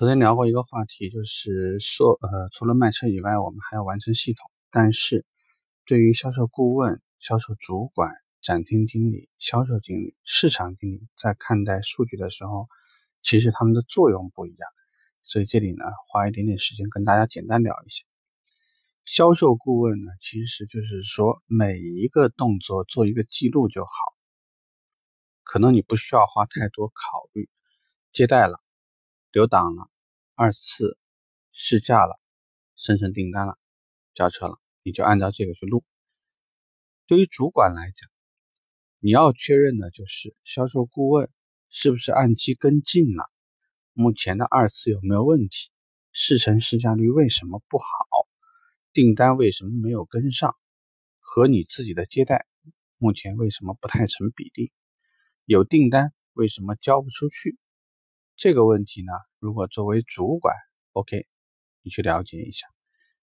昨天聊过一个话题，就是说，呃，除了卖车以外，我们还要完成系统。但是，对于销售顾问、销售主管、展厅经理、销售经理、市场经理，在看待数据的时候，其实他们的作用不一样。所以这里呢，花一点点时间跟大家简单聊一下。销售顾问呢，其实就是说每一个动作做一个记录就好，可能你不需要花太多考虑。接待了。留档了，二次试驾了，生成订单了，交车了，你就按照这个去录。对于主管来讲，你要确认的就是销售顾问是不是按期跟进了，目前的二次有没有问题，试乘试驾率为什么不好，订单为什么没有跟上，和你自己的接待目前为什么不太成比例，有订单为什么交不出去？这个问题呢，如果作为主管，OK，你去了解一下，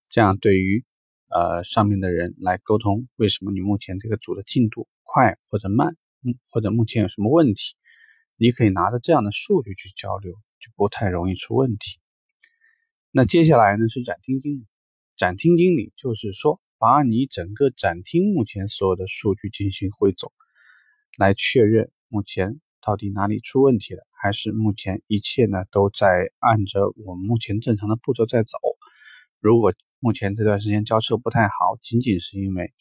这样对于呃上面的人来沟通，为什么你目前这个组的进度快或者慢，嗯，或者目前有什么问题，你可以拿着这样的数据去交流，就不太容易出问题。那接下来呢是展厅经理，展厅经理就是说把你整个展厅目前所有的数据进行汇总，来确认目前。到底哪里出问题了？还是目前一切呢都在按着我们目前正常的步骤在走？如果目前这段时间交车不太好，仅仅是因为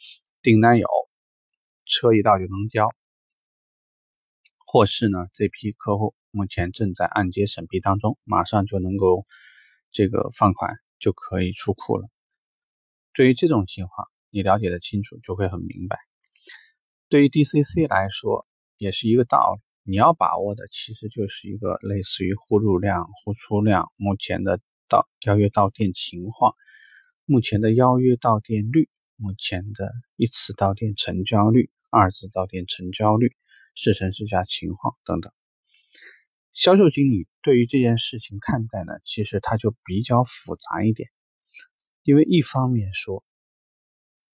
订单有，车一到就能交，或是呢这批客户目前正在按揭审批当中，马上就能够这个放款就可以出库了。对于这种情况，你了解的清楚就会很明白。对于 DCC 来说，也是一个道理。你要把握的其实就是一个类似于呼入量、呼出量，目前的到邀约到店情况，目前的邀约到店率，目前的一次到店成交率、二次到店成交率、试乘试驾情况等等。销售经理对于这件事情看待呢，其实它就比较复杂一点，因为一方面说，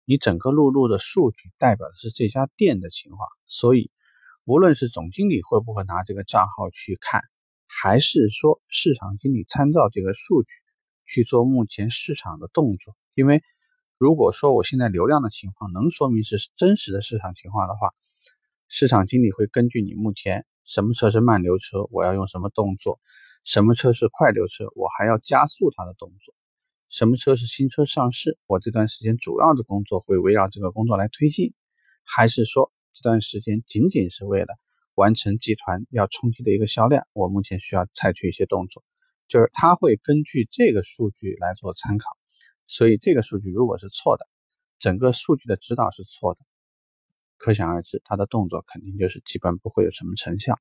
你整个录入的数据代表的是这家店的情况，所以。无论是总经理会不会拿这个账号去看，还是说市场经理参照这个数据去做目前市场的动作，因为如果说我现在流量的情况能说明是真实的市场情况的话，市场经理会根据你目前什么车是慢流车，我要用什么动作；什么车是快流车，我还要加速它的动作；什么车是新车上市，我这段时间主要的工作会围绕这个工作来推进，还是说？这段时间仅仅是为了完成集团要冲击的一个销量，我目前需要采取一些动作，就是他会根据这个数据来做参考，所以这个数据如果是错的，整个数据的指导是错的，可想而知，他的动作肯定就是基本不会有什么成效。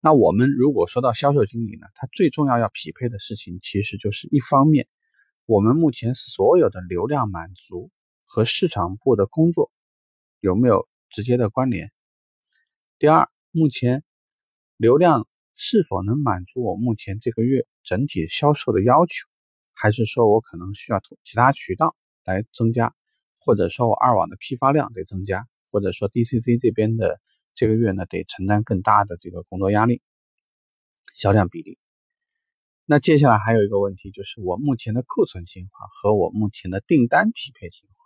那我们如果说到销售经理呢，他最重要要匹配的事情，其实就是一方面，我们目前所有的流量满足和市场部的工作有没有？直接的关联。第二，目前流量是否能满足我目前这个月整体销售的要求，还是说我可能需要其他渠道来增加，或者说我二网的批发量得增加，或者说 DCC 这边的这个月呢得承担更大的这个工作压力，销量比例。那接下来还有一个问题就是我目前的库存情况和我目前的订单匹配情况。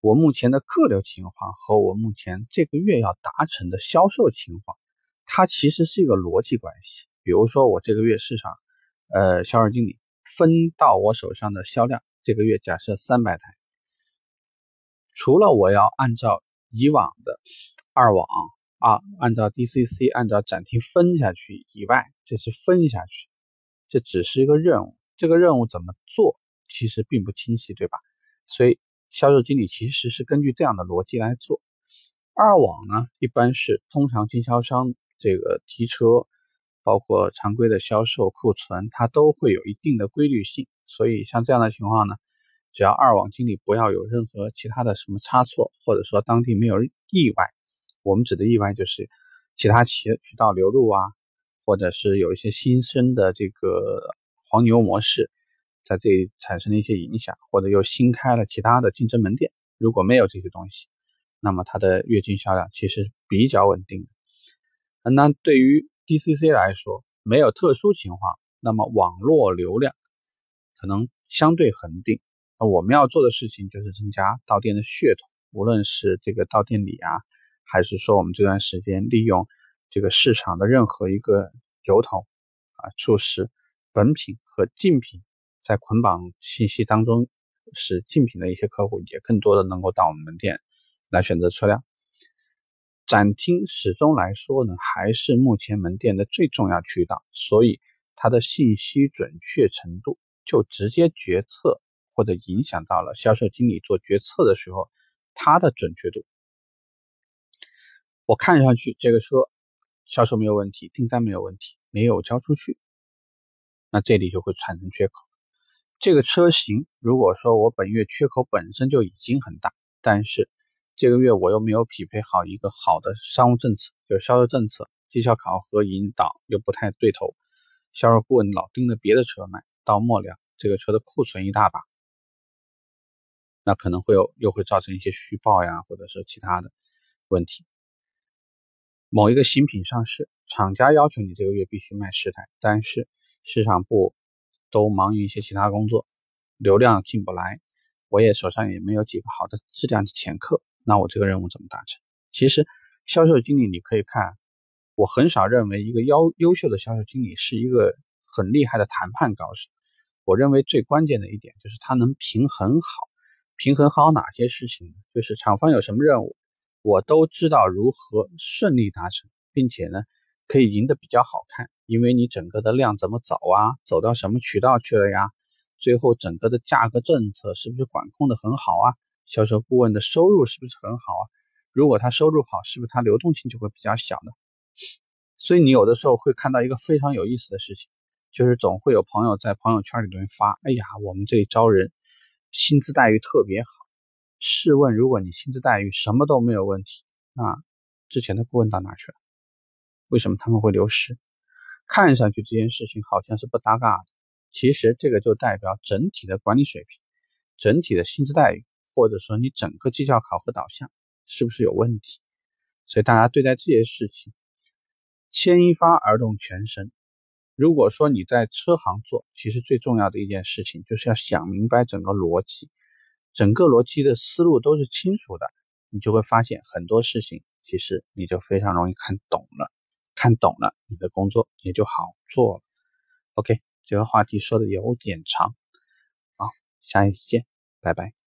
我目前的客流情况和我目前这个月要达成的销售情况，它其实是一个逻辑关系。比如说，我这个月市场，呃，销售经理分到我手上的销量，这个月假设三百台，除了我要按照以往的二网啊，按照 DCC 按照展厅分下去以外，这是分下去，这只是一个任务。这个任务怎么做，其实并不清晰，对吧？所以。销售经理其实是根据这样的逻辑来做。二网呢，一般是通常经销商这个提车，包括常规的销售库存，它都会有一定的规律性。所以像这样的情况呢，只要二网经理不要有任何其他的什么差错，或者说当地没有意外，我们指的意外就是其他企业渠道流入啊，或者是有一些新生的这个黄牛模式。在这里产生了一些影响，或者又新开了其他的竞争门店。如果没有这些东西，那么它的月均销量其实比较稳定的。那对于 DCC 来说，没有特殊情况，那么网络流量可能相对恒定。那我们要做的事情就是增加到店的噱头，无论是这个到店里啊，还是说我们这段时间利用这个市场的任何一个由头啊，促使本品和竞品在捆绑信息当中，使竞品的一些客户也更多的能够到我们门店来选择车辆。展厅始终来说呢，还是目前门店的最重要渠道，所以它的信息准确程度就直接决策。或者影响到了销售经理做决策的时候，他的准确度。我看上去这个车销售没有问题，订单没有问题，没有交出去，那这里就会产生缺口。这个车型如果说我本月缺口本身就已经很大，但是这个月我又没有匹配好一个好的商务政策，就是销售政策、绩效考核引导又不太对头，销售顾问老盯着别的车卖，到末了这个车的库存一大把。那可能会有，又会造成一些虚报呀，或者是其他的问题。某一个新品上市，厂家要求你这个月必须卖十台，但是市场部都忙于一些其他工作，流量进不来，我也手上也没有几个好的质量的潜客，那我这个任务怎么达成？其实销售经理你可以看，我很少认为一个优优秀的销售经理是一个很厉害的谈判高手。我认为最关键的一点就是他能平衡好。平衡好哪些事情？就是厂方有什么任务，我都知道如何顺利达成，并且呢，可以赢得比较好看。因为你整个的量怎么走啊，走到什么渠道去了呀？最后整个的价格政策是不是管控的很好啊？销售顾问的收入是不是很好啊？如果他收入好，是不是他流动性就会比较小呢？所以你有的时候会看到一个非常有意思的事情，就是总会有朋友在朋友圈里面发：“哎呀，我们这里招人。”薪资待遇特别好，试问，如果你薪资待遇什么都没有问题，那之前的顾问到哪去了？为什么他们会流失？看上去这件事情好像是不搭嘎的，其实这个就代表整体的管理水平、整体的薪资待遇，或者说你整个绩效考核导向是不是有问题？所以大家对待这些事情，牵一发而动全身。如果说你在车行做，其实最重要的一件事情就是要想明白整个逻辑，整个逻辑的思路都是清楚的，你就会发现很多事情，其实你就非常容易看懂了，看懂了，你的工作也就好做了。OK，这个话题说的有点长，好，下一期见，拜拜。